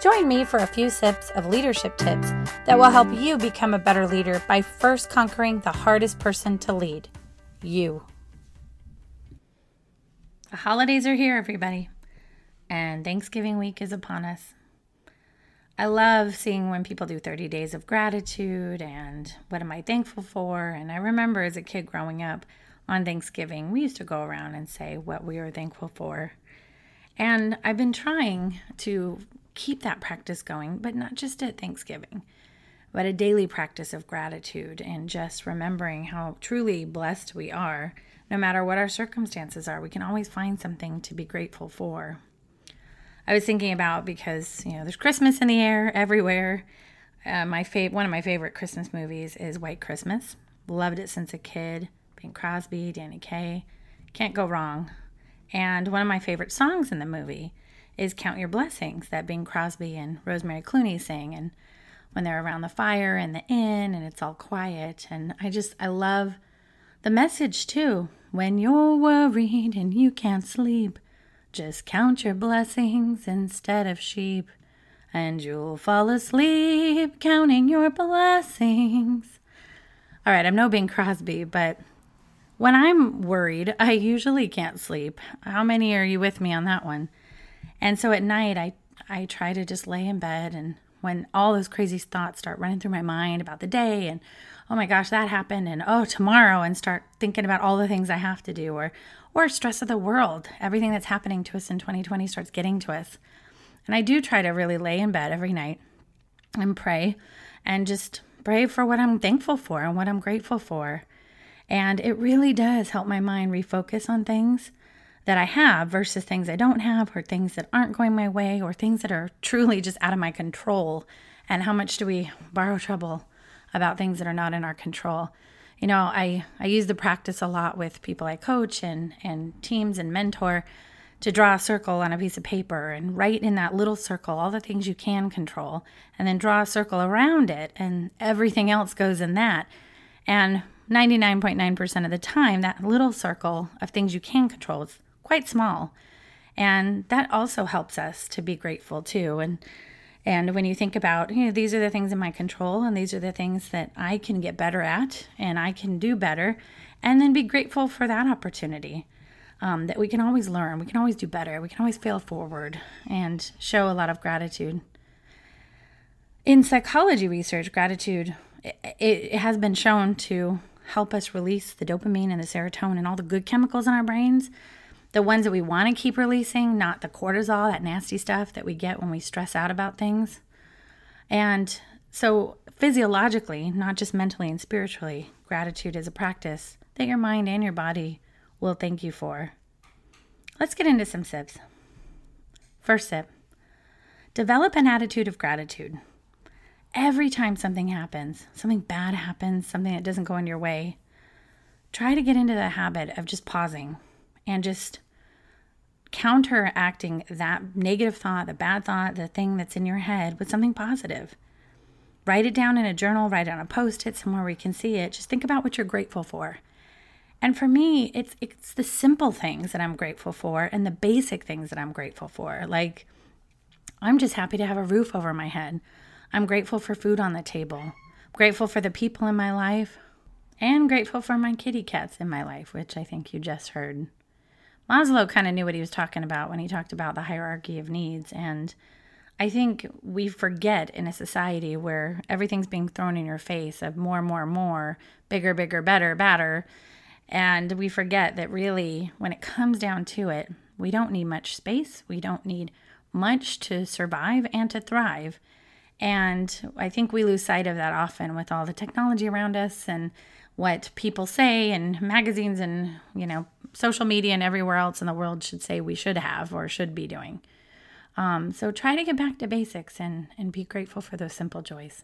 Join me for a few sips of leadership tips that will help you become a better leader by first conquering the hardest person to lead you. The holidays are here, everybody, and Thanksgiving week is upon us. I love seeing when people do 30 days of gratitude and what am I thankful for. And I remember as a kid growing up on Thanksgiving, we used to go around and say what we were thankful for. And I've been trying to keep that practice going, but not just at Thanksgiving, but a daily practice of gratitude and just remembering how truly blessed we are. No matter what our circumstances are, we can always find something to be grateful for. I was thinking about because you know there's Christmas in the air everywhere. Uh, my fav- one of my favorite Christmas movies is White Christmas. Loved it since a kid. Bing Crosby, Danny Kaye, can't go wrong. And one of my favorite songs in the movie is Count Your Blessings that Bing Crosby and Rosemary Clooney sing. And when they're around the fire in the inn and it's all quiet. And I just, I love the message too. When you're worried and you can't sleep, just count your blessings instead of sheep, and you'll fall asleep counting your blessings. All right, I'm no Bing Crosby, but when I'm worried, I usually can't sleep. How many are you with me on that one? And so at night, I, I try to just lay in bed. And when all those crazy thoughts start running through my mind about the day and, oh my gosh, that happened, and oh, tomorrow, and start thinking about all the things I have to do, or, or stress of the world, everything that's happening to us in 2020 starts getting to us. And I do try to really lay in bed every night and pray and just pray for what I'm thankful for and what I'm grateful for. And it really does help my mind refocus on things that I have versus things I don't have, or things that aren't going my way, or things that are truly just out of my control. And how much do we borrow trouble about things that are not in our control? You know, I, I use the practice a lot with people I coach and, and teams and mentor to draw a circle on a piece of paper and write in that little circle all the things you can control, and then draw a circle around it, and everything else goes in that. And 99.9% of the time, that little circle of things you can control is quite small. And that also helps us to be grateful too. And and when you think about, you know, these are the things in my control and these are the things that I can get better at and I can do better, and then be grateful for that opportunity. Um, that we can always learn, we can always do better, we can always fail forward and show a lot of gratitude. In psychology research, gratitude it, it has been shown to help us release the dopamine and the serotonin and all the good chemicals in our brains the ones that we want to keep releasing, not the cortisol, that nasty stuff that we get when we stress out about things. And so, physiologically, not just mentally and spiritually, gratitude is a practice that your mind and your body will thank you for. Let's get into some sips. First sip develop an attitude of gratitude. Every time something happens, something bad happens, something that doesn't go in your way, try to get into the habit of just pausing and just counteracting that negative thought, the bad thought, the thing that's in your head with something positive. Write it down in a journal, write it on a post it somewhere where you can see it. Just think about what you're grateful for. And for me, it's it's the simple things that I'm grateful for and the basic things that I'm grateful for. Like I'm just happy to have a roof over my head. I'm grateful for food on the table. I'm grateful for the people in my life and grateful for my kitty cats in my life, which I think you just heard. Maslow kind of knew what he was talking about when he talked about the hierarchy of needs. And I think we forget in a society where everything's being thrown in your face of more, more, more, bigger, bigger, better, better. And we forget that really, when it comes down to it, we don't need much space. We don't need much to survive and to thrive. And I think we lose sight of that often with all the technology around us and what people say and magazines and, you know, social media and everywhere else in the world should say we should have or should be doing. Um, so try to get back to basics and, and be grateful for those simple joys.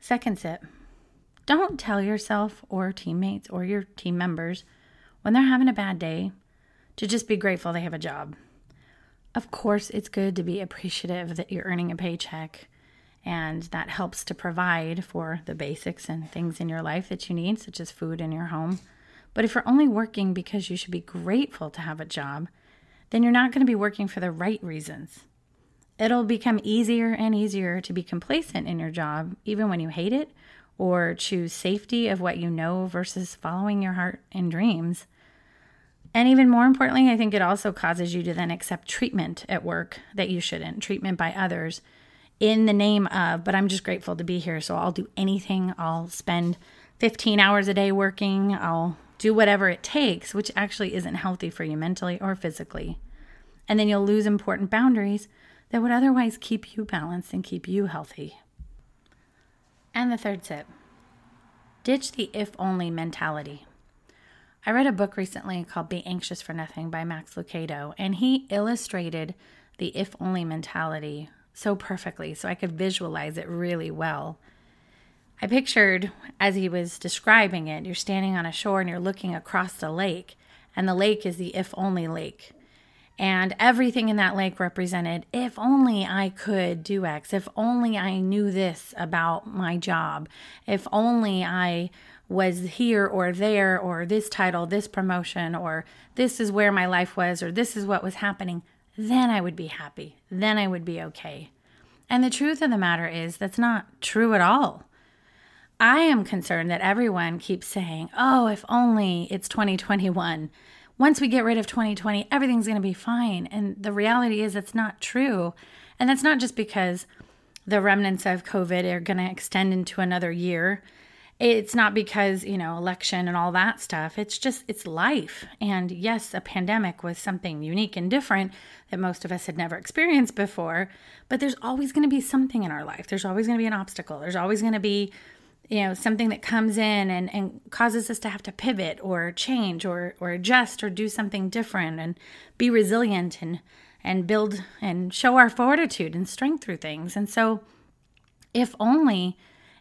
Second tip Don't tell yourself or teammates or your team members when they're having a bad day to just be grateful they have a job. Of course, it's good to be appreciative that you're earning a paycheck and that helps to provide for the basics and things in your life that you need, such as food in your home. But if you're only working because you should be grateful to have a job, then you're not going to be working for the right reasons. It'll become easier and easier to be complacent in your job, even when you hate it, or choose safety of what you know versus following your heart and dreams. And even more importantly, I think it also causes you to then accept treatment at work that you shouldn't, treatment by others in the name of, but I'm just grateful to be here. So I'll do anything. I'll spend 15 hours a day working. I'll do whatever it takes, which actually isn't healthy for you mentally or physically. And then you'll lose important boundaries that would otherwise keep you balanced and keep you healthy. And the third tip ditch the if only mentality. I read a book recently called Be Anxious for Nothing by Max Lucado, and he illustrated the if only mentality so perfectly, so I could visualize it really well. I pictured as he was describing it, you're standing on a shore and you're looking across the lake, and the lake is the if only lake. And everything in that lake represented if only I could do X, if only I knew this about my job, if only I was here or there, or this title, this promotion, or this is where my life was, or this is what was happening then I would be happy. Then I would be okay. And the truth of the matter is, that's not true at all. I am concerned that everyone keeps saying, oh, if only it's 2021. Once we get rid of 2020, everything's going to be fine. And the reality is, it's not true. And that's not just because the remnants of COVID are going to extend into another year it's not because you know election and all that stuff it's just it's life and yes a pandemic was something unique and different that most of us had never experienced before but there's always going to be something in our life there's always going to be an obstacle there's always going to be you know something that comes in and, and causes us to have to pivot or change or or adjust or do something different and be resilient and and build and show our fortitude and strength through things and so if only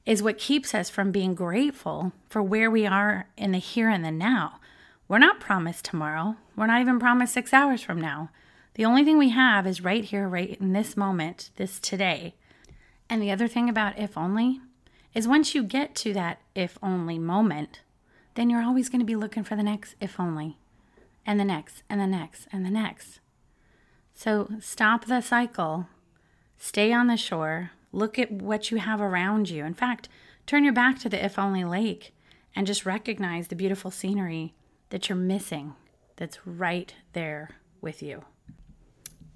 is what keeps us from being grateful for where we are in the here and the now. We're not promised tomorrow. We're not even promised six hours from now. The only thing we have is right here, right in this moment, this today. And the other thing about if only is once you get to that if only moment, then you're always going to be looking for the next if only, and the next, and the next, and the next. So stop the cycle, stay on the shore, Look at what you have around you. In fact, turn your back to the if only lake and just recognize the beautiful scenery that you're missing that's right there with you.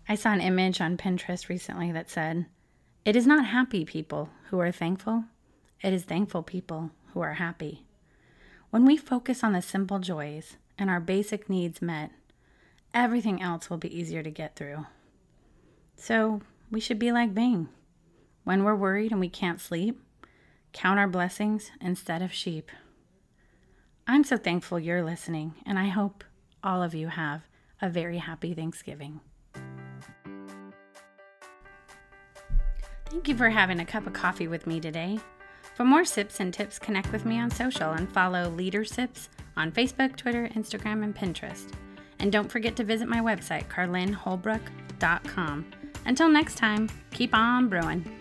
I saw an image on Pinterest recently that said, It is not happy people who are thankful, it is thankful people who are happy. When we focus on the simple joys and our basic needs met, everything else will be easier to get through. So we should be like Bing. When we're worried and we can't sleep, count our blessings instead of sheep. I'm so thankful you're listening, and I hope all of you have a very happy Thanksgiving. Thank you for having a cup of coffee with me today. For more sips and tips, connect with me on social and follow Leader Sips on Facebook, Twitter, Instagram, and Pinterest. And don't forget to visit my website, carlinholbrook.com. Until next time, keep on brewing.